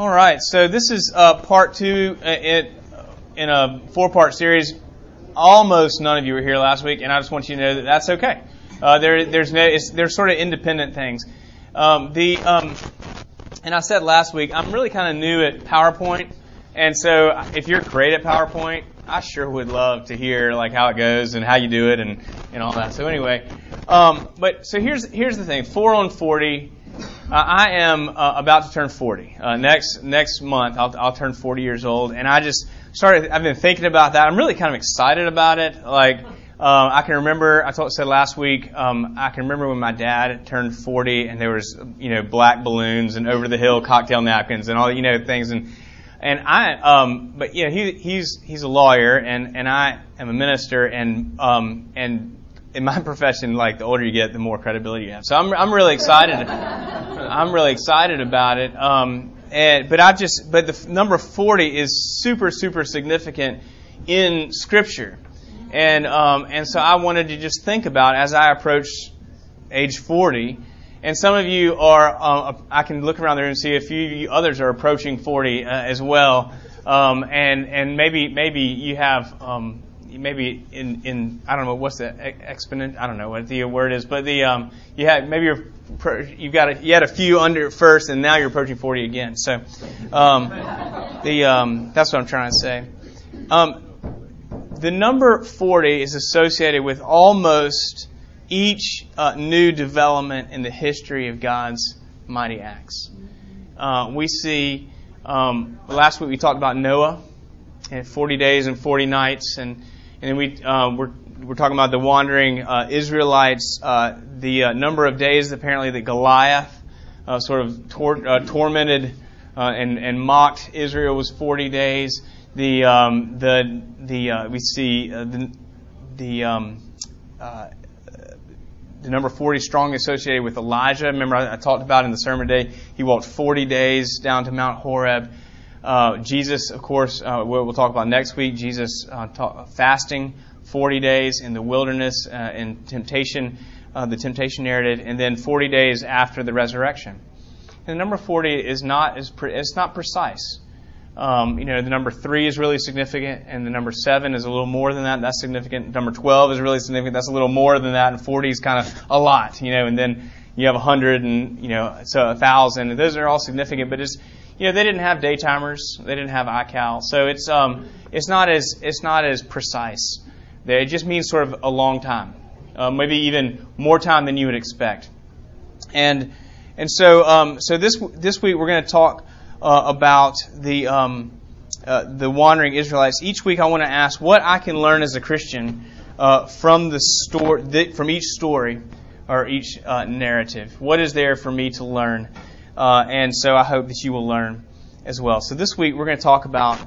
All right, so this is uh, part two uh, in, in a four-part series. Almost none of you were here last week, and I just want you to know that that's okay. Uh, there, there's no, it's, they're sort of independent things. Um, the, um, and I said last week, I'm really kind of new at PowerPoint, and so if you're great at PowerPoint, I sure would love to hear like how it goes and how you do it and, and all that. So anyway, um, but so here's here's the thing: four on forty. Uh, I am uh, about to turn 40. Uh, next next month, I'll, I'll turn 40 years old, and I just started. I've been thinking about that. I'm really kind of excited about it. Like uh, I can remember, I told, said last week, um, I can remember when my dad turned 40, and there was you know black balloons and over the hill cocktail napkins and all you know things, and and I, um, but yeah, he he's he's a lawyer, and and I am a minister, and um, and in my profession, like the older you get, the more credibility you have. So I'm I'm really excited. I'm really excited about it. Um, and but I just but the number 40 is super super significant in Scripture, and um, and so I wanted to just think about as I approach age 40. And some of you are, uh, I can look around there and see a few others are approaching 40 uh, as well. Um, and, and maybe, maybe you have, um, maybe in, in I don't know what's the exponent I don't know what the word is, but the um, you had maybe you're you've got a, you had a few under first, and now you're approaching 40 again. So um, the um, that's what I'm trying to say. Um, the number 40 is associated with almost each uh, new development in the history of God's mighty acts. Uh, we see um, last week we talked about Noah and 40 days and 40 nights and and we uh, we're we're talking about the wandering uh, Israelites. Uh, the uh, number of days apparently that Goliath uh, sort of tor- uh, tormented and and mocked Israel was 40 days. The um, the the we see the the um, the number 40 strongly associated with Elijah. Remember, I, I, talked about in the sermon today, he walked 40 days down to Mount Horeb. Uh, Jesus, of course, uh, we'll, talk about next week. Jesus uh, fasting 40 days in the wilderness uh, in temptation, uh, the temptation narrative, and then 40 days after the resurrection. And the number 40 is not is pre- it's not precise. Um, you know, the number three is really significant, and the number seven is a little more than that. That's significant. Number 12 is really significant. That's a little more than that, and 40 is kind of a lot. You know, and then you have 100 and you know so a thousand. Those are all significant, but it's you know, they didn't have daytimers, they didn't have iCal, so it's um, it's not as it's not as precise. It just means sort of a long time, uh, maybe even more time than you would expect. And and so um, so this this week we're going to talk uh, about the um, uh, the wandering Israelites. Each week I want to ask what I can learn as a Christian uh, from the story from each story or each uh, narrative. What is there for me to learn? Uh, and so I hope that you will learn as well. So this week we're going to talk about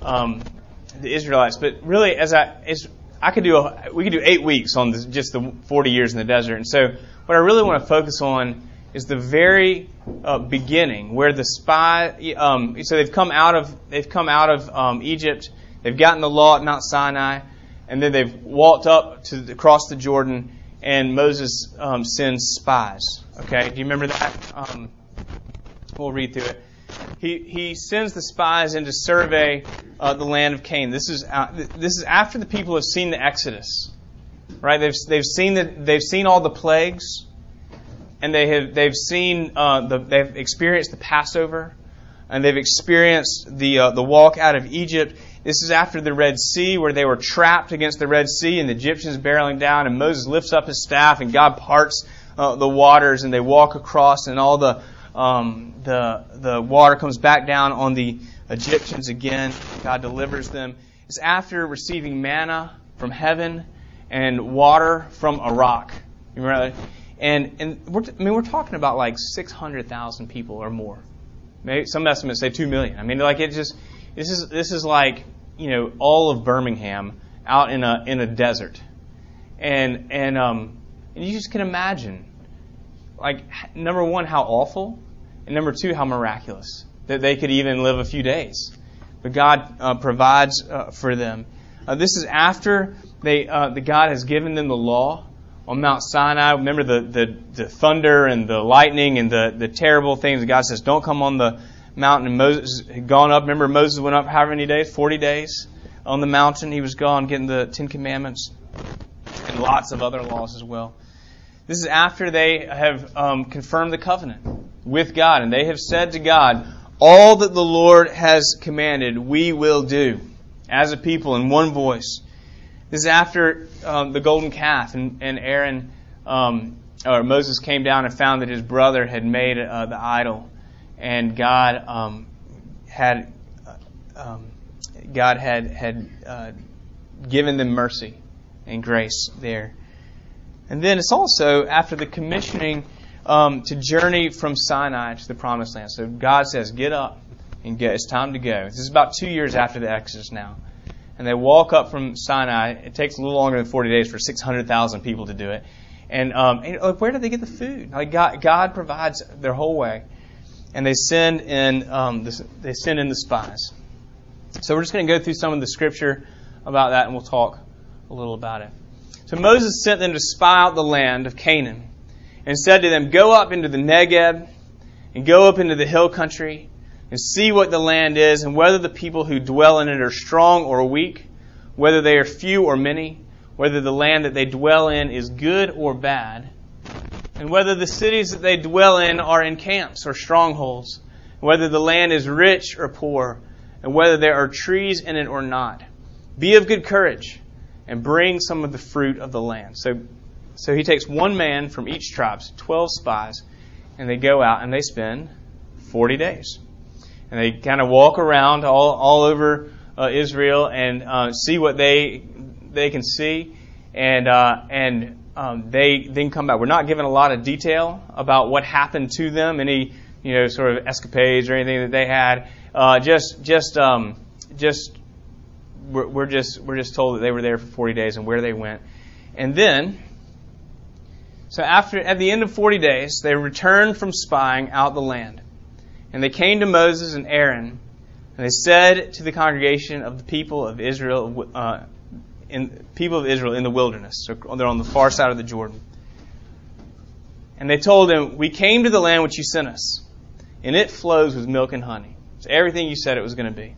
um, the Israelites, but really, as I as I could do, a, we could do eight weeks on this, just the 40 years in the desert. And so, what I really want to focus on is the very uh, beginning, where the spy. Um, so they've come out of they've come out of um, Egypt. They've gotten the law at Mount Sinai, and then they've walked up to across the Jordan, and Moses um, sends spies. Okay, do you remember that? We'll read through it. He, he sends the spies in to survey uh, the land of Canaan. This is, uh, this is after the people have seen the Exodus. Right? They've, they've, seen, the, they've seen all the plagues, and they have, they've, seen, uh, the, they've experienced the Passover, and they've experienced the, uh, the walk out of Egypt. This is after the Red Sea, where they were trapped against the Red Sea, and the Egyptians barreling down, and Moses lifts up his staff, and God parts uh, the waters, and they walk across, and all the um, the the water comes back down on the Egyptians again. God delivers them. It's after receiving manna from heaven and water from a rock. You remember that? And and we're, I mean we're talking about like six hundred thousand people or more. Maybe some estimates say two million. I mean like it just this is this is like you know all of Birmingham out in a in a desert, and and um and you just can imagine like number one how awful and number two, how miraculous that they could even live a few days. But God uh, provides uh, for them. Uh, this is after they, uh, the God has given them the law on Mount Sinai. Remember the, the, the thunder and the lightning and the, the terrible things. God says, don't come on the mountain, and Moses had gone up. Remember, Moses went up how many days? 40 days on the mountain. He was gone getting the Ten Commandments and lots of other laws as well. This is after they have um, confirmed the covenant with God, and they have said to God, All that the Lord has commanded, we will do as a people in one voice. This is after um, the golden calf, and, and Aaron um, or Moses came down and found that his brother had made uh, the idol, and God um, had uh, um, God had had uh, given them mercy and grace there. And then it's also after the commissioning um, to journey from Sinai to the Promised Land. So God says, "Get up and get. It's time to go." This is about two years after the Exodus now, and they walk up from Sinai. It takes a little longer than 40 days for 600,000 people to do it. And, um, and like, where do they get the food? Like God, God provides their whole way, and they send in um, the, they send in the spies. So we're just going to go through some of the scripture about that, and we'll talk a little about it. So Moses sent them to spy out the land of Canaan, and said to them, "Go up into the Negeb, and go up into the hill country, and see what the land is, and whether the people who dwell in it are strong or weak, whether they are few or many." whether the land that they dwell in is good or bad, and whether the cities that they dwell in are in camps or strongholds, whether the land is rich or poor, and whether there are trees in it or not. Be of good courage and bring some of the fruit of the land. So, so he takes one man from each tribe, 12 spies, and they go out and they spend 40 days. And they kind of walk around all, all over uh, Israel and uh, see what they they can see, and uh, and um, they then come back. We're not given a lot of detail about what happened to them, any you know sort of escapades or anything that they had. Uh, just just um, just we're, we're just we're just told that they were there for 40 days and where they went, and then. So after at the end of 40 days, they returned from spying out the land. And they came to Moses and Aaron, and they said to the congregation of the people of Israel, uh, in people of Israel in the wilderness. So they're on the far side of the Jordan. And they told him, We came to the land which you sent us, and it flows with milk and honey. It's everything you said it was going to be.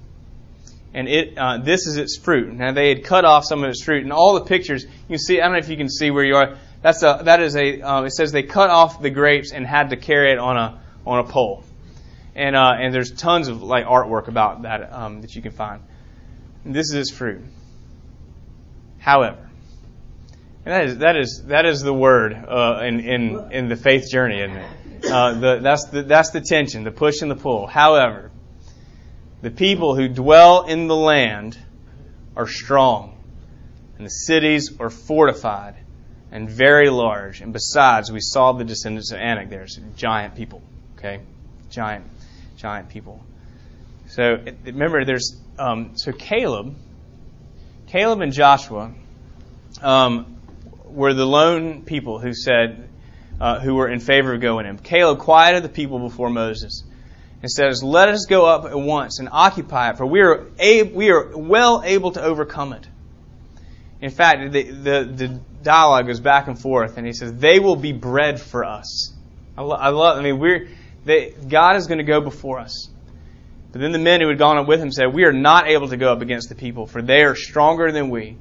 And it, uh, this is its fruit. Now they had cut off some of its fruit, and all the pictures you see. I don't know if you can see where you are. That's a that is a. Uh, it says they cut off the grapes and had to carry it on a on a pole. And uh, and there's tons of like artwork about that um, that you can find. And this is its fruit. However, and that is that is that is the word uh, in in in the faith journey, isn't it? Uh, the, that's the that's the tension, the push and the pull. However, the people who dwell in the land are strong, and the cities are fortified and very large. And besides, we saw the descendants of Anak there, so giant people. Okay, giant, giant people. So remember, there's um, so Caleb Caleb and Joshua um, were the lone people who said, uh, who were in favor of going in. Caleb quieted the people before Moses and says, Let us go up at once and occupy it, for we are, we are well able to overcome it. In fact, the, the, the, dialogue goes back and forth, and he says, They will be bread for us. I, lo- I love, I mean, we're, they, God is going to go before us. But then the men who had gone up with him said, We are not able to go up against the people, for they are stronger than we.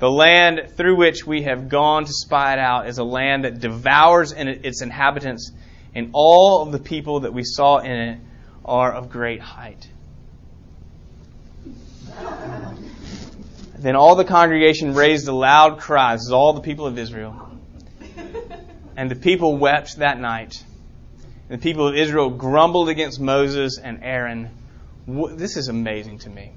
The land through which we have gone to spy it out is a land that devours its inhabitants, and all of the people that we saw in it are of great height. Then all the congregation raised a loud cry. This is all the people of Israel. And the people wept that night. The people of Israel grumbled against Moses and Aaron this is amazing to me.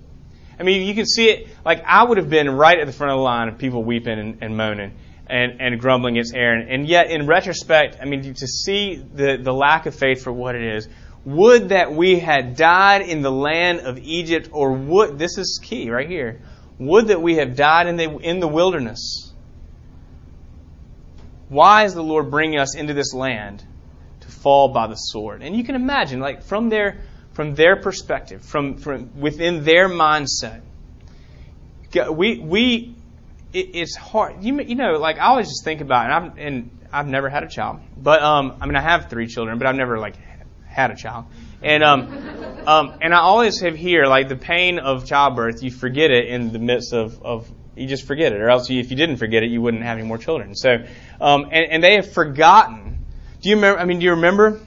I mean, you can see it. Like I would have been right at the front of the line of people weeping and, and moaning and, and grumbling against Aaron. And yet, in retrospect, I mean, to see the, the lack of faith for what it is, would that we had died in the land of Egypt, or would, this is key right here, would that we have died in the, in the wilderness. Why is the Lord bringing us into this land to fall by the sword? And you can imagine, like, from their from their perspective, from, from within their mindset. We, we, it, it's hard. You, you know, like I always just think about, it, and, I'm, and I've never had a child, but um, I mean, I have three children, but I've never like had a child, and um, Um, and I always have here, like the pain of childbirth, you forget it in the midst of, of you just forget it, or else you, if you didn't forget it, you wouldn't have any more children. So, um, and, and they have forgotten. Do you remember? I mean, do you remember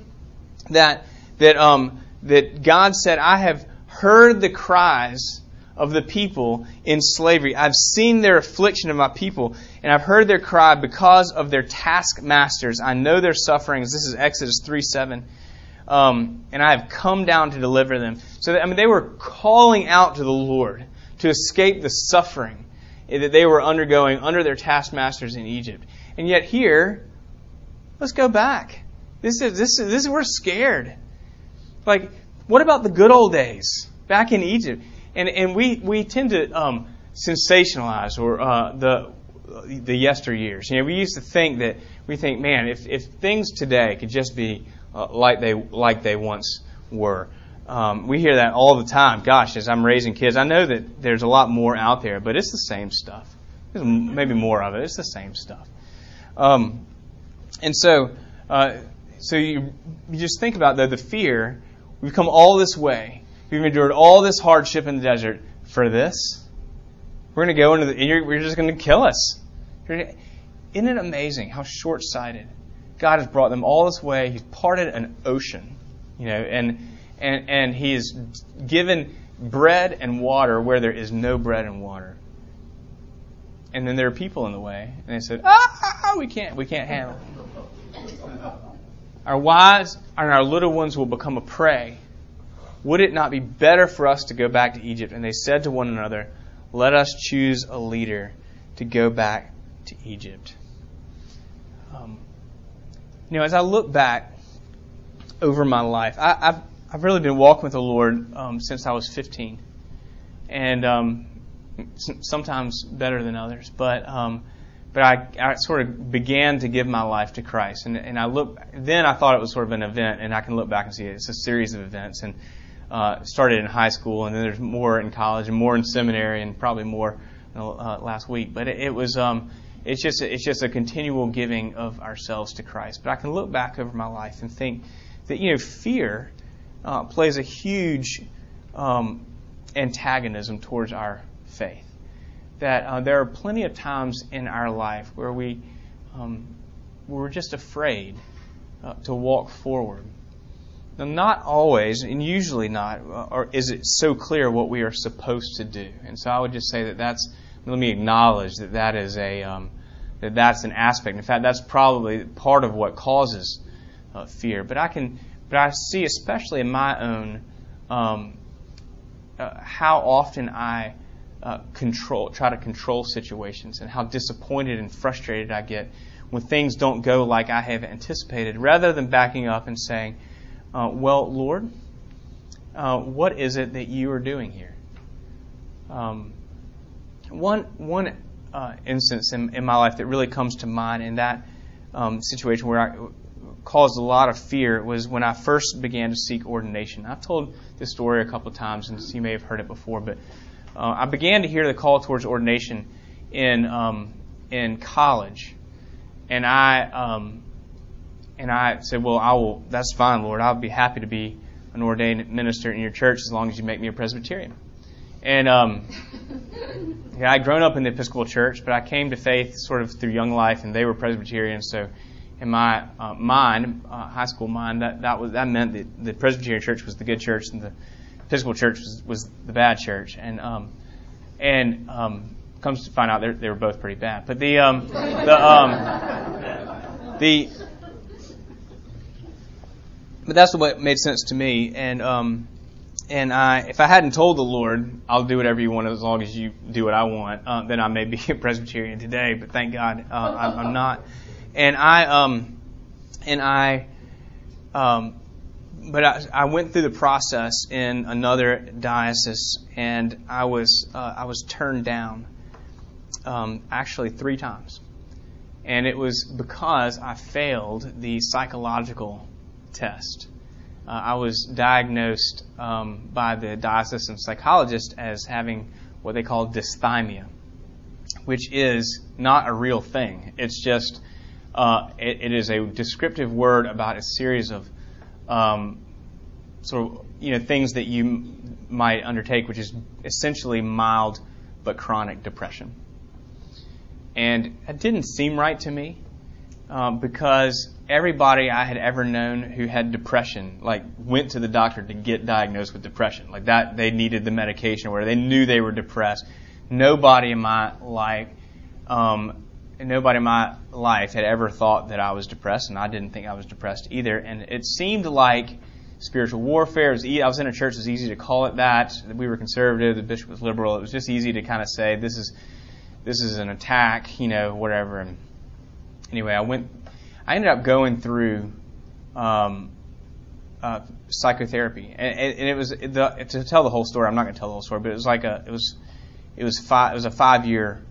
that that um, that God said, "I have heard the cries of the people in slavery. I've seen their affliction of my people, and I've heard their cry because of their taskmasters. I know their sufferings." This is Exodus three seven. Um, and I have come down to deliver them. So, that, I mean, they were calling out to the Lord to escape the suffering that they were undergoing under their taskmasters in Egypt. And yet here, let's go back. This is this is this is we're scared. Like, what about the good old days back in Egypt? And and we we tend to um, sensationalize or uh, the the yesteryears. You know, we used to think that we think, man, if if things today could just be uh, like they like they once were. Um, we hear that all the time. Gosh, as I'm raising kids, I know that there's a lot more out there, but it's the same stuff. There's maybe more of it. It's the same stuff. Um, and so, uh, so you, you just think about though the fear. We've come all this way. We've endured all this hardship in the desert for this. We're going to go into the. You're, you're just going to kill us. Isn't it amazing how short-sighted God has brought them all this way? He's parted an ocean, you know, and and, and he has given bread and water where there is no bread and water. And then there are people in the way, and they said, "Ah, we can't, we can't handle it." Our wives and our little ones will become a prey. Would it not be better for us to go back to Egypt? And they said to one another, "Let us choose a leader to go back to Egypt." Um, you know, as I look back over my life, I, have I've really been walking with the Lord um, since I was 15, and um, sometimes better than others. But um, but I, I sort of began to give my life to Christ, and, and I look. Then I thought it was sort of an event, and I can look back and see it. it's a series of events, and uh, started in high school, and then there's more in college, and more in seminary, and probably more uh, last week. But it, it was. Um, it's just a, it's just a continual giving of ourselves to Christ. But I can look back over my life and think that you know fear uh, plays a huge um, antagonism towards our faith. That uh, there are plenty of times in our life where we um, we're just afraid uh, to walk forward. Now, not always, and usually not, uh, or is it so clear what we are supposed to do. And so I would just say that that's. Let me acknowledge that that is a um, that that's an aspect. In fact, that's probably part of what causes uh, fear. But I can but I see, especially in my own, um, uh, how often I uh, control, try to control situations, and how disappointed and frustrated I get when things don't go like I have anticipated, rather than backing up and saying, uh, "Well, Lord, uh, what is it that you are doing here?" Um, one one uh, instance in, in, my life that really comes to mind in that um, situation where I caused a lot of fear was when I first began to seek ordination. I've told this story a couple of times, and you may have heard it before, but uh, I began to hear the call towards ordination in um, in college, and I um, and I said, "Well, I will. That's fine, Lord. I'll be happy to be an ordained minister in your church as long as you make me a Presbyterian." And um, yeah, I'd grown up in the Episcopal Church, but I came to faith sort of through young life, and they were Presbyterian, so in my uh, mind, uh, high school mind, that that was that meant that the Presbyterian church was the good church and the Episcopal church was, was the bad church, and um, and um, comes to find out they were both pretty bad. But the um, the um, the but that's what made sense to me, and um, and I, if I hadn't told the Lord, I'll do whatever you want as long as you do what I want, uh, then I may be a Presbyterian today. But thank God uh, I'm, I'm not and I um, and I um, but I, I, went through the process in another diocese, and I was uh, I was turned down um, actually three times, and it was because I failed the psychological test. Uh, I was diagnosed um, by the diocesan psychologist as having what they call dysthymia, which is not a real thing. It's just uh, it, it is a descriptive word about a series of um, sort of you know things that you might undertake, which is essentially mild but chronic depression. And it didn't seem right to me um, because everybody I had ever known who had depression, like, went to the doctor to get diagnosed with depression. Like that, they needed the medication where they knew they were depressed. Nobody in my life, um, nobody in my life had ever thought that I was depressed, and I didn't think I was depressed either. And it seemed like spiritual warfare. Was I was in a church; it was easy to call it that. We were conservative. The bishop was liberal. It was just easy to kind of say this is this is an attack, you know, whatever. And anyway, I went. I ended up going through um, uh, psychotherapy, and, and, it was the, to tell the whole story. I'm not going to tell the whole story, but it was like a it was it was five it was a five year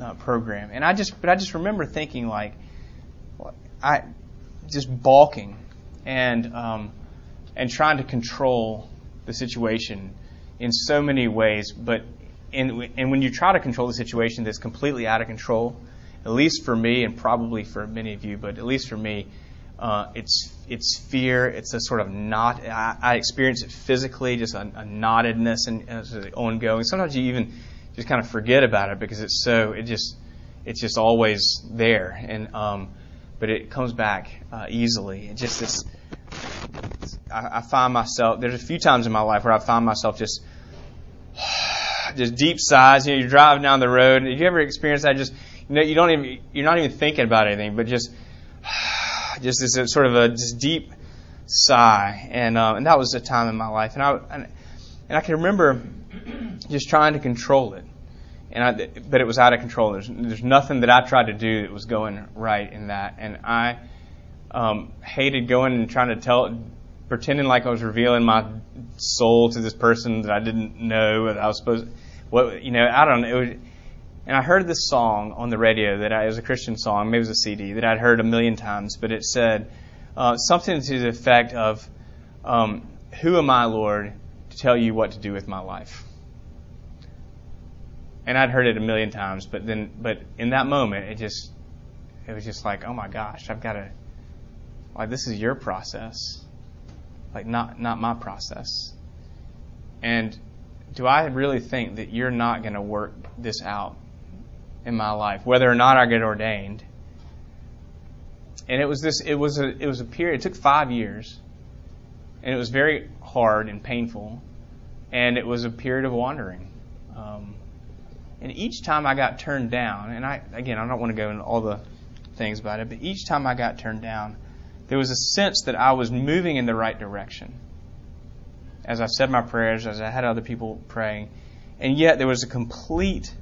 uh, program, and I just but I just remember thinking like I just balking and um, and trying to control the situation in so many ways. But and when you try to control the situation that's completely out of control, at least for me and probably for many of you, but at least for me, uh, it's it's fear. It's a sort of knot. I, I experience it physically, just a, a knottedness and uh, ongoing. Sometimes you even just kind of forget about it because it's so it just it's just always there. And um, but it comes back uh, easily. It just this I, I find myself there's a few times in my life where I find myself just just deep sighs. You know, you're driving down the road. Did you ever experience that? Just know, you don't even you're not even thinking about anything, but just just this sort of a just deep sigh, and um, and that was a time in my life, and I and, and I can remember just trying to control it, and I, but it was out of control. There's there's nothing that I tried to do that was going right in that, and I um, hated going and trying to tell pretending like I was revealing my soul to this person that I didn't know that I was supposed. What you know, I don't know. It Was, and I heard this song on the radio that I, it was a Christian song, maybe it was a CD that I'd heard a million times, but it said uh, something to the effect of, um, "Who am I, Lord, to tell you what to do with my life?" And I'd heard it a million times, but then, but in that moment, it just, it was just like, oh my gosh, I've got to, like, this is your process like not not my process. And do I really think that you're not going to work this out in my life, whether or not I get ordained? And it was this. It was a. It was a period. It took five years, and it was very hard and painful, and it was a period of wandering. Um, and each time I got turned down, and I again I don't want to go into all the things about it, but each time I got turned down, there was a sense that I was moving in the right direction. As I said my prayers, as I had other people praying, and yet there was a complete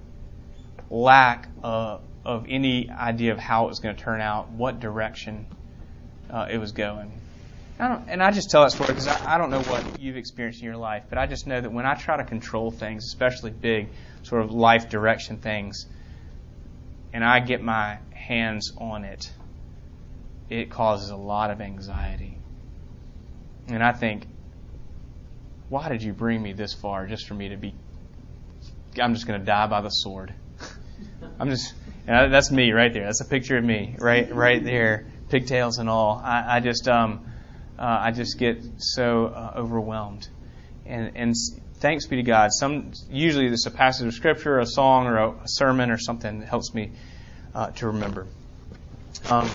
lack of, of any idea of how it was going to turn out, what direction uh, it was going. I and I just tell that story because I, I don't know what you've experienced in your life, but I just know that when I try to control things, especially big sort of life direction things, and I get my hands on it, it causes a lot of anxiety. And I think, why did you bring me this far just for me to be? I'm just going to die by the sword. I'm just. that's me right there. That's a picture of me right right there, pigtails and all. I, I just um, uh, I just get so uh, overwhelmed, and and thanks be to God. Some usually there's a passage of scripture, a song, or a, a sermon, or something that helps me uh, to remember. Um,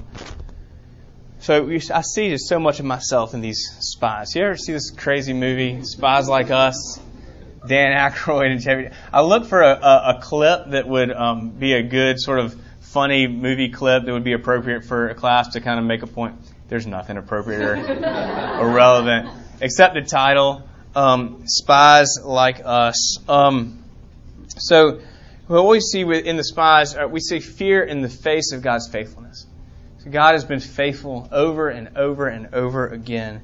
so I see just so much of myself in these spies. You ever see this crazy movie, Spies Like Us? Dan Aykroyd and Chevy. I look for a, a, a clip that would um, be a good sort of funny movie clip that would be appropriate for a class to kind of make a point. There's nothing appropriate or, or relevant except the title, um, Spies Like Us. Um, so what we see in the spies, uh, we see fear in the face of God's faithfulness. So God has been faithful over and over and over again.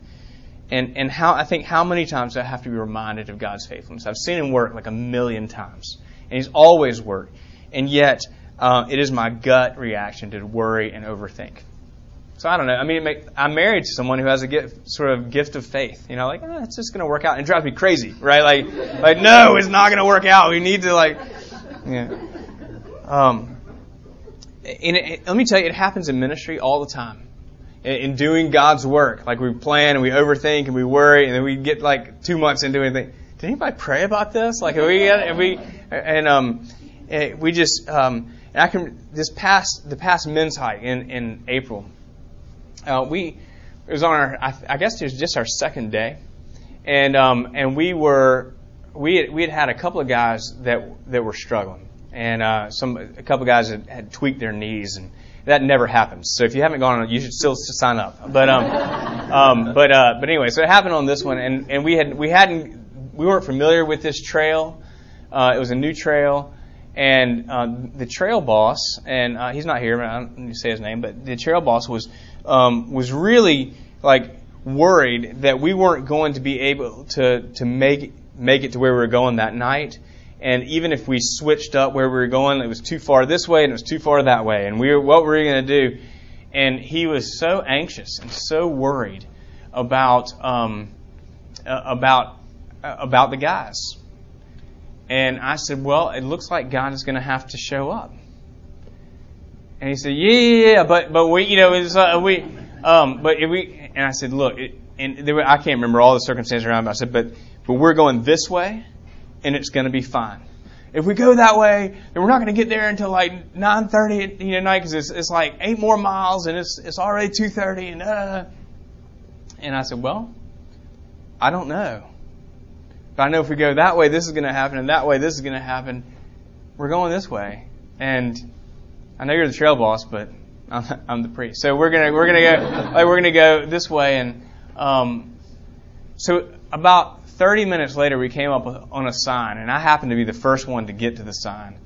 And, and how, I think how many times I have to be reminded of God's faithfulness. I've seen him work like a million times. And he's always worked. And yet, uh, it is my gut reaction to worry and overthink. So I don't know. I mean, make, I'm married to someone who has a gift, sort of gift of faith. You know, like oh, it's just going to work out, and it drives me crazy, right? Like, like no, it's not going to work out. We need to like, yeah. Um, and it, let me tell you, it happens in ministry all the time. In doing God's work. Like we plan and we overthink and we worry, and then we get like two months into think, did anybody pray about this? Like, we and we, and um, and we just, um, and I can this past the past men's hike in in April, uh, we it was on our I, I guess it was just our second day, and um, and we were we had, we had had a couple of guys that that were struggling, and uh, some a couple of guys had, had tweaked their knees and that never happens. So if you haven't gone on, you should still sign up. But um, um, but uh, but anyway, so it happened on this one, and and we had we hadn't we weren't familiar with this trail. Uh, it was a new trail, and uh, the trail boss, and uh, he's not here, I don't need to say his name, but the trail boss was um, was really like worried that we weren't going to be able to to make make it to where we were going that night and even if we switched up where we were going, it was too far this way and it was too far that way. And we what were we going to do? And he was so anxious and so worried about um, uh, about uh, about the guys. And I said, "Well, it looks like God is going to have to show up." And he said, "Yeah, yeah, yeah, but but we, you know, it's, uh, we, um, but we." And I said, "Look," it, and were, I can't remember all the circumstances around. But I said, "But but we're going this way." And it's going to be fine. If we go that way, then we're not going to get there until like 9:30 you know, night because it's, it's like eight more miles and it's it's already 2:30 and uh. And I said, well, I don't know. But I know if we go that way, this is going to happen, and that way, this is going to happen. We're going this way, and I know you're the trail boss, but I'm, I'm the priest. So we're gonna we're gonna go like we're gonna go this way, and um, so about 30 minutes later, we came up on a sign, and I happened to be the first one to get to the sign.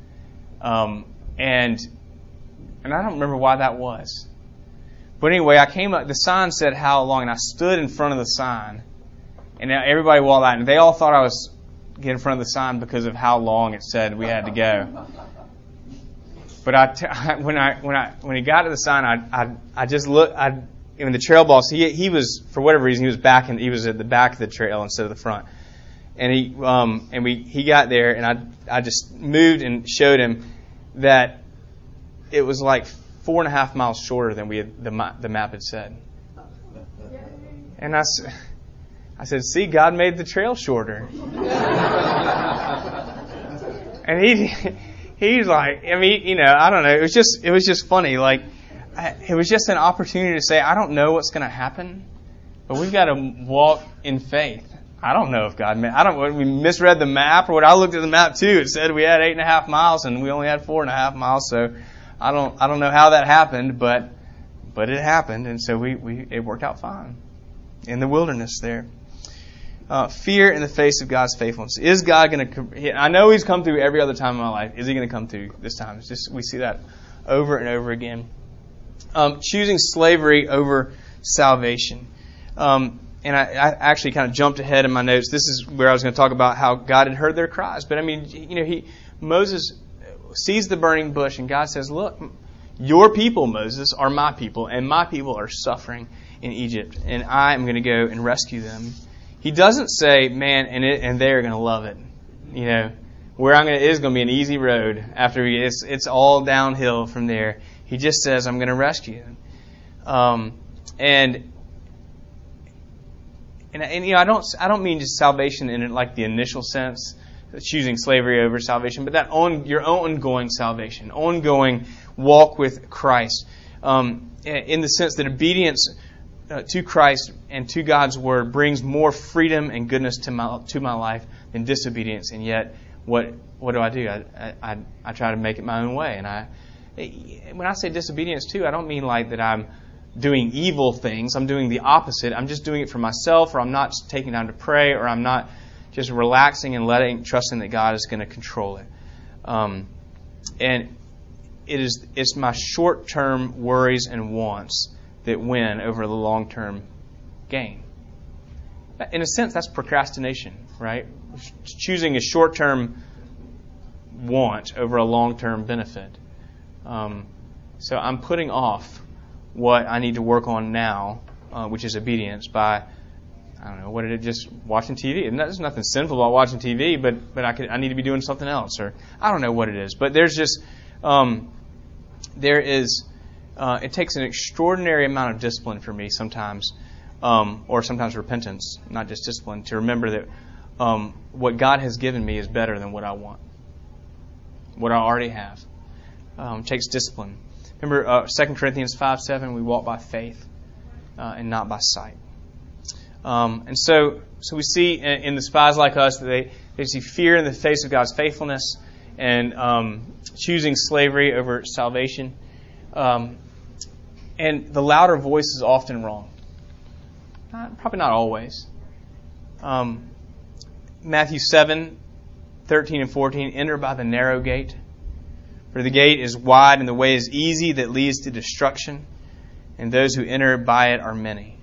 Um, and and I don't remember why that was. But anyway, I came up. The sign said how long, and I stood in front of the sign, and everybody walked out, and they all thought I was getting in front of the sign because of how long it said we had to go. But I, t- when I when I when he got to the sign, I I, I just looked. I I mean, the trail boss, he he was for whatever reason he was back and he was at the back of the trail instead of the front, and he um and we he got there and I I just moved and showed him that it was like four and a half miles shorter than we had, the the map had said, and I I said, see, God made the trail shorter, and he he's like, I mean, you know, I don't know, it was just it was just funny, like it was just an opportunity to say, I don't know what's going to happen, but we've got to walk in faith. I don't know if God meant, I don't, we misread the map or what. I looked at the map too. It said we had eight and a half miles and we only had four and a half miles. So I don't, I don't know how that happened, but, but it happened. And so we, we, it worked out fine in the wilderness there. Uh, fear in the face of God's faithfulness. Is God going to? I know He's come through every other time in my life. Is He going to come through this time? It's just we see that over and over again um, choosing slavery over salvation. Um, and I, I, actually kind of jumped ahead in my notes. This is where I was going to talk about how God had heard their cries. But I mean, you know, he Moses sees the burning bush, and God says, "Look, your people, Moses, are my people, and my people are suffering in Egypt, and I am going to go and rescue them." He doesn't say, "Man, and it, and they're going to love it." You know, where I'm going to is going to be an easy road. After it's it's all downhill from there. He just says, I'm going to rescue you. Um, and, and, and, you know, I don't, I don't mean just salvation in like the initial sense, choosing slavery over salvation, but that on, your ongoing salvation, ongoing walk with Christ, um, in the sense that obedience uh, to Christ and to God's word brings more freedom and goodness to my to my life than disobedience. And yet, what what do I do? I I, I try to make it my own way, and I when I say disobedience too, I don't mean like that I'm doing evil things. I'm doing the opposite. I'm just doing it for myself, or I'm not taking time to pray, or I'm not just relaxing and letting, trusting that God is going to control it. Um, and it is it's my short-term worries and wants that win over the long-term gain. In a sense, that's procrastination, right? Choosing a short-term want over a long-term benefit. Um, so I'm putting off what I need to work on now, uh, which is obedience, by I don't know what it is, just watching TV. And there's nothing sinful about watching TV, but but I could I need to be doing something else, or I don't know what it is. But there's just um, there is uh, it takes an extraordinary amount of discipline for me sometimes, um, or sometimes repentance, not just discipline, to remember that um, what God has given me is better than what I want, what I already have. Um, takes discipline. Remember uh, 2 Corinthians 5 7, we walk by faith uh, and not by sight. Um, and so, so we see in, in, the spies like us that they, they see fear in the face of God's faithfulness and um, choosing slavery over salvation. Um, and the louder voice is often wrong. Not, probably not always. Um, Matthew 7, 13 and 14, enter by the narrow gate. For the gate is wide and the way is easy that leads to destruction, and those who enter by it are many.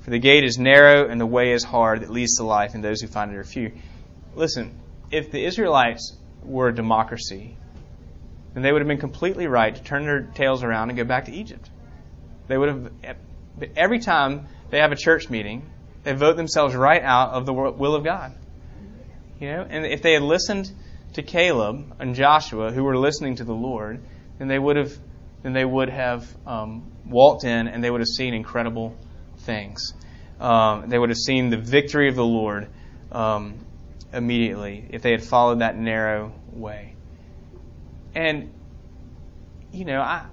For the gate is narrow and the way is hard that leads to life, and those who find it are few. Listen, if the Israelites were a democracy, then they would have been completely right to turn their tails around and go back to Egypt. They would have, every time they have a church meeting, they vote themselves right out of the will of God. You know, and if they had listened to Caleb and Joshua, who were listening to the Lord, then they would have, then they would have um, walked in and they would have seen incredible things. Um, they would have seen the victory of the Lord um, immediately if they had followed that narrow way. And you know, I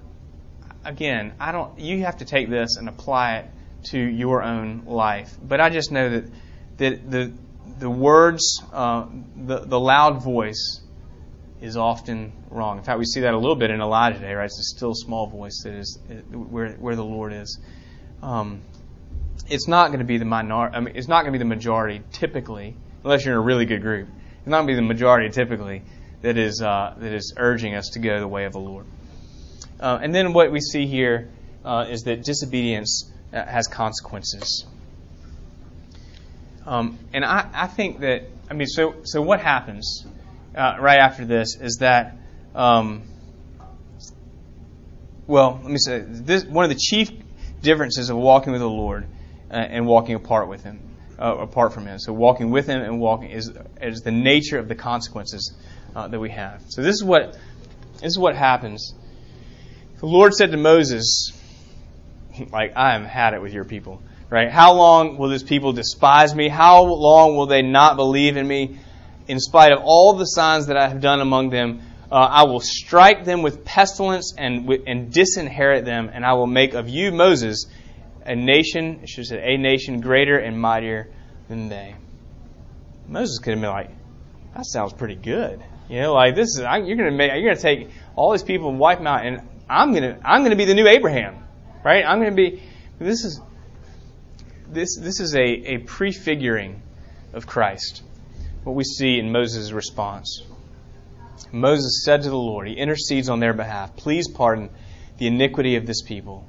again, I don't. You have to take this and apply it to your own life. But I just know that that the the words, uh, the the loud voice, is often wrong. In fact, we see that a little bit in Elijah today, right? It's a still small voice that is where where the Lord is. Um, it's not going to be the minority. I mean, it's not going to be the majority typically, unless you're in a really good group. It's not going to be the majority typically that is uh, that is urging us to go the way of the Lord. Uh, and then what we see here uh, is that disobedience uh, has consequences. Um, and I, I, think that I mean so so what happens uh, right after this is that um, well let me say this one of the chief differences of walking with the Lord uh, and walking apart with Him uh, apart from Him. So walking with Him and walking is is the nature of the consequences that we have. So this is what this is what happens the Lord said to Moses, like, I have had it with your people, right? How long will this people despise me? How long will they not believe in me? In spite of all the signs that I have done among them, uh, I will strike them with pestilence and, and disinherit them, and I will make of you, Moses, a nation, should say, a nation greater and mightier than they. Moses could have been like, that sounds pretty good. You know, like this is you're gonna make you're gonna take all these people and wipe them out, and I'm gonna I'm gonna be the new Abraham, right? I'm gonna be this is this this is a, a prefiguring of Christ. What we see in Moses' response. Moses said to the Lord, he intercedes on their behalf, Please pardon the iniquity of this people,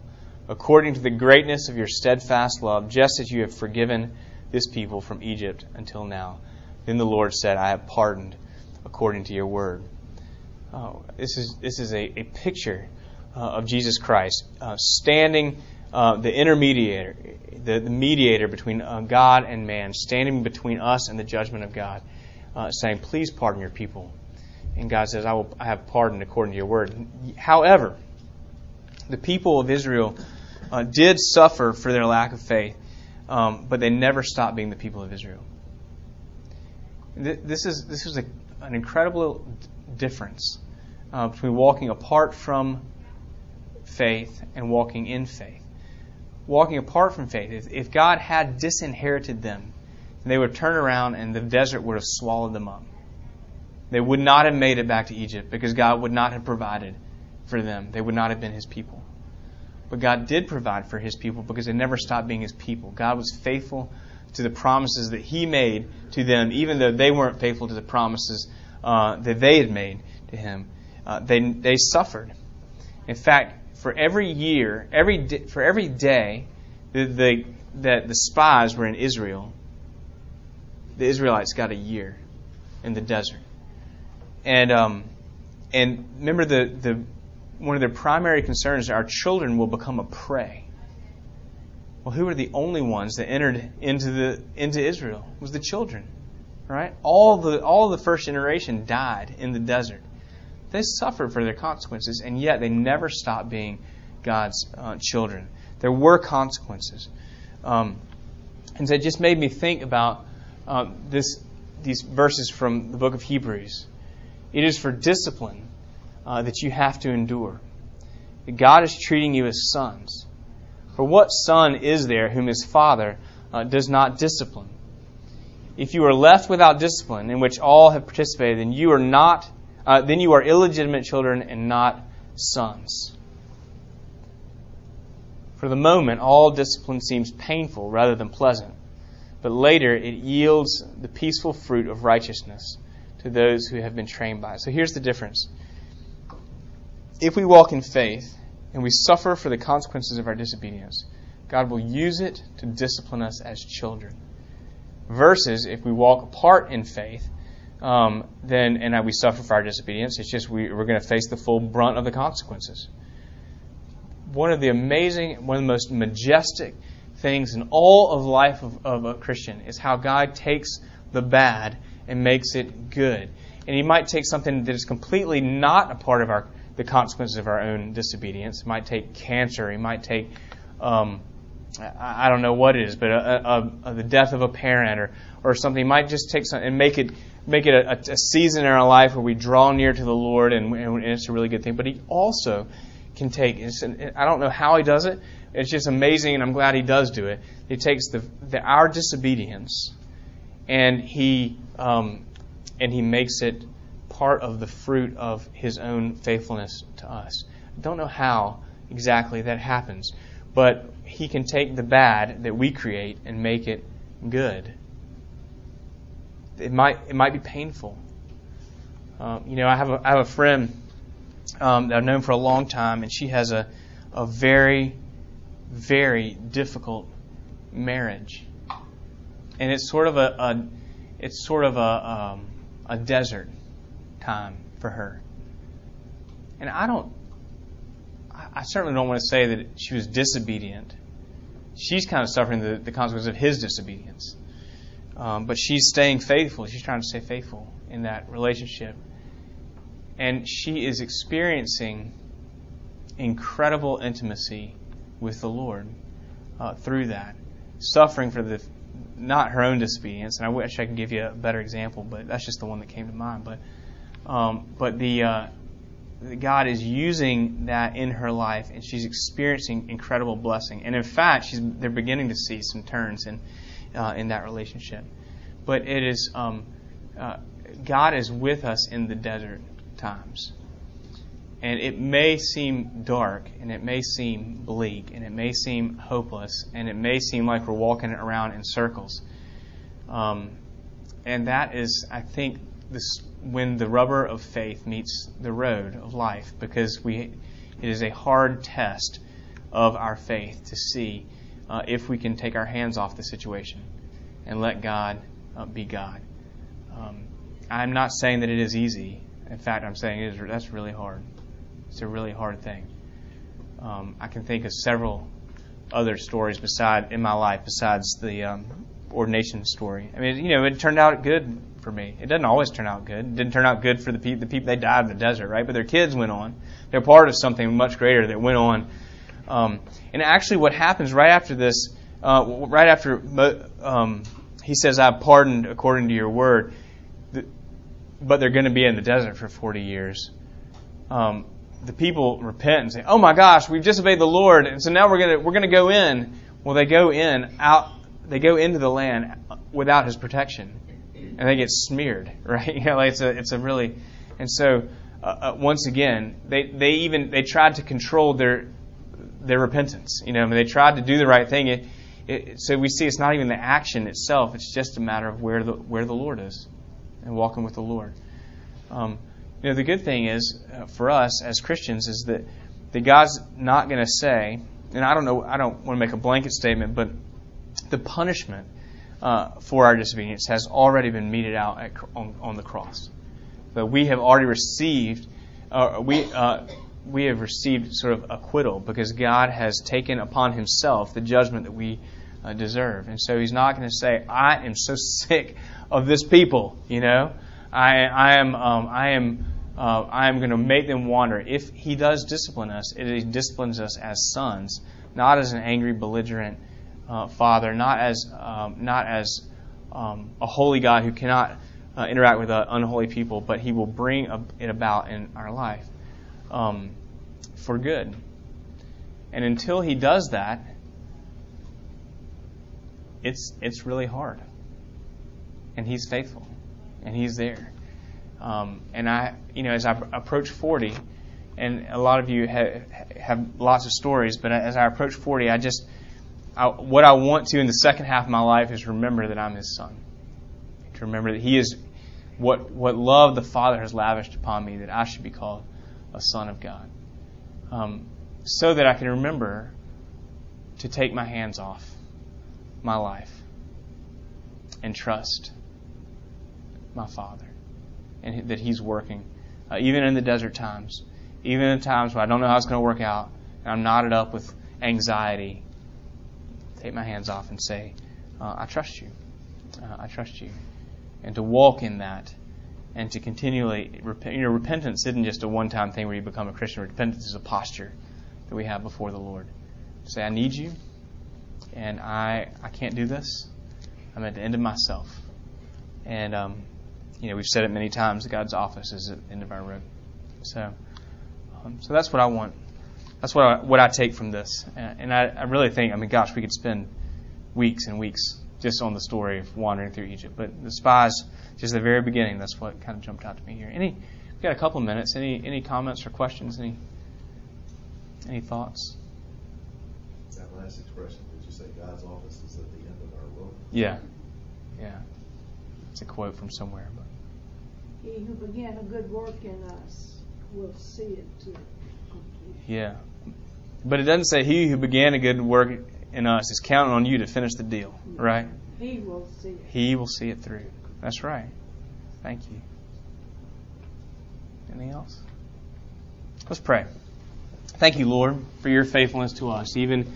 according to the greatness of your steadfast love, just as you have forgiven this people from Egypt until now. Then the Lord said, I have pardoned according to your word. Oh, this is this is a, a picture uh, of Jesus Christ, uh, standing uh, the intermediator, the, the mediator between uh, God and man, standing between us and the judgment of God, uh, saying, Please pardon your people. And God says, I, will, I have pardoned according to your word. However, the people of Israel uh, did suffer for their lack of faith, um, but they never stopped being the people of Israel. This is, this is a, an incredible difference uh, between walking apart from faith and walking in faith. Walking apart from faith, if, if God had disinherited them, they would turn around and the desert would have swallowed them up. They would not have made it back to Egypt because God would not have provided for them. They would not have been His people. But God did provide for His people because they never stopped being His people. God was faithful to the promises that He made to them, even though they weren't faithful to the promises uh, that they had made to Him. Uh, they, they suffered. In fact, for every year, every di- for every day that the, that the spies were in Israel, the Israelites got a year in the desert. And um, and remember the, the one of their primary concerns our children will become a prey. Well, who were the only ones that entered into the into Israel? It was the children, right? All the all the first generation died in the desert. They suffered for their consequences, and yet they never stopped being God's uh, children. There were consequences. Um, and so it just made me think about uh, this, these verses from the book of Hebrews. It is for discipline uh, that you have to endure. God is treating you as sons. For what son is there whom his father uh, does not discipline? If you are left without discipline, in which all have participated, then you are not, uh, then you are illegitimate children and not sons. For the moment, all discipline seems painful rather than pleasant, but later it yields the peaceful fruit of righteousness to those who have been trained by it. So here's the difference. If we walk in faith and we suffer for the consequences of our disobedience, God will use it to discipline us as children. Versus if we walk apart in faith, um, then and we suffer for our disobedience, it's just we, we're going to face the full brunt of the consequences one of the amazing, one of the most majestic things in all of life of, of a Christian is how God takes the bad and makes it good. And He might take something that is completely not a part of our the consequences of our own disobedience. He might take cancer. He might take um, I, don't know what it is, but a, a, a, the death of a parent or or something. He might just take something and make it make it a, a season in our life where we draw near to the Lord, and, and it's a really good thing. But He also can take. I don't know how he does it. It's just amazing, and I'm glad he does do it. He takes the, the our disobedience, and he um, and he makes it part of the fruit of his own faithfulness to us. I don't know how exactly that happens, but he can take the bad that we create and make it good. It might it might be painful. Um, you know, I have a, I have a friend um, that I've known for a long time, and she has a, a very, very difficult marriage. And it's sort of a, a it's sort of a, um, a desert time for her. And I don't, I certainly don't want to say that she was disobedient. She's kind of suffering the, the consequences of his disobedience. Um, but she's staying faithful. She's trying to stay faithful in that relationship and she is experiencing incredible intimacy with the Lord uh, through that, suffering for the not her own disobedience. And I wish I could give you a better example, but that's just the one that came to mind. But um, but the uh, God is using that in her life, and she's experiencing incredible blessing. And in fact, she's they're beginning to see some turns in uh, in that relationship. But it is um, uh, God is with us in the desert times. And it may seem dark, and it may seem bleak, and it may seem hopeless, and it may seem like we're walking around in circles. Um, and that is, I think, this, when the rubber of faith meets the road of life, because we, it is a hard test of our faith to see uh, if we can take our hands off the situation and let God uh, be God. Um, I'm not saying that it is easy. In fact, I'm saying it is, that's really hard. It's a really hard thing. Um, I can think of several other stories beside in my life besides the um, ordination story. I mean, you know, it turned out good for me. It doesn't always turn out good. It didn't turn out good for the people. The people they died in the desert, right? But their kids went on. They're part of something much greater that went on. Um, and actually, what happens right after this, uh, right after um, he says, "I've pardoned according to your word," but they're going to be in the desert for 40 years. Um, the people repent and say, "Oh my gosh, we've disobeyed the Lord, and so now we're going to we're going to go in." Well, they go in out they go into the land without His protection, and they get smeared, right? You know, like it's a it's a really, and so uh, uh, once again, they they even they tried to control their their repentance. You know, I mean, they tried to do the right thing. It, it, so we see it's not even the action itself; it's just a matter of where the where the Lord is and walking with the Lord. Um, you know, the good thing is uh, for us as Christians is that that God's not going to say, and I don't know, I don't want to make a blanket statement, but the punishment uh, for our disobedience has already been meted out at, on, on, the cross. But we have already received, uh, we uh, we have received sort of acquittal because God has taken upon Himself the judgment that we uh, deserve, and so He's not going to say, "I am so sick of this people. You know, I, I am um, I am uh, I am going to make them wander. If He does discipline us, it, disciplines us as sons, not as an angry, belligerent uh, Father, not as um, not as um, a holy God who cannot uh, interact with uh, unholy people, but He will bring it about in our life um, for good. And until He does that, it's it's really hard. And He's faithful, and He's there. Um, and I, you know, as I approach 40, and a lot of you have, have lots of stories, but as I approach 40, I just, I, what I want to in the second half of my life is remember that I'm His son. To remember that He is what what love the Father has lavished upon me, that I should be called a son of God, um, so that I can remember to take my hands off my life and trust my Father and that He's working, uh, even in the desert times, even in times when I don't know how it's going to work out, and I'm knotted up with anxiety. Take my hands off and say, uh, I trust you. Uh, I trust you. And to walk in that and to continually, you know, repentance isn't just a one time thing where you become a Christian. Repentance is a posture that we have before the Lord. Say, I need you, and I, I can't do this. I'm at the end of myself. And um, you know, we've said it many times. God's office is at the end of our road. So, um, so that's what I want. That's what I, what I take from this. And, and I, I really think, I mean, gosh, we could spend weeks and weeks just on the story of wandering through Egypt. But the spies, just the very beginning, that's what kind of jumped out to me here. Any, we got a couple of minutes. Any any comments or questions? Any any thoughts? That last expression, did you say God's office is at the end of our road? Yeah, yeah. It's a quote from somewhere, but. He who began a good work in us will see it to completion. Yeah. But it doesn't say he who began a good work in us is counting on you to finish the deal, right? He will see it. He will see it through. That's right. Thank you. Anything else? Let's pray. Thank you, Lord, for your faithfulness to us. Even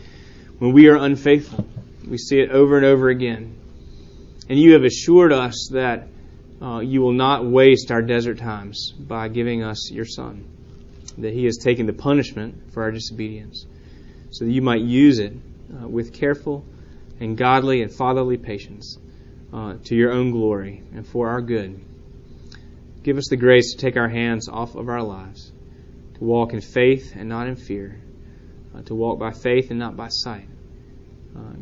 when we are unfaithful, we see it over and over again. And you have assured us that uh, you will not waste our desert times by giving us your Son. That He has taken the punishment for our disobedience, so that you might use it uh, with careful and godly and fatherly patience uh, to your own glory and for our good. Give us the grace to take our hands off of our lives, to walk in faith and not in fear, uh, to walk by faith and not by sight. Uh,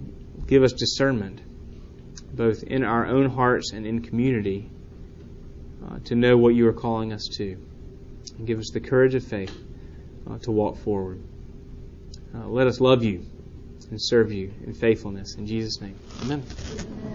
give us discernment, both in our own hearts and in community uh, to know what you are calling us to. And give us the courage of faith uh, to walk forward. Uh, let us love you and serve you in faithfulness. In Jesus' name, amen.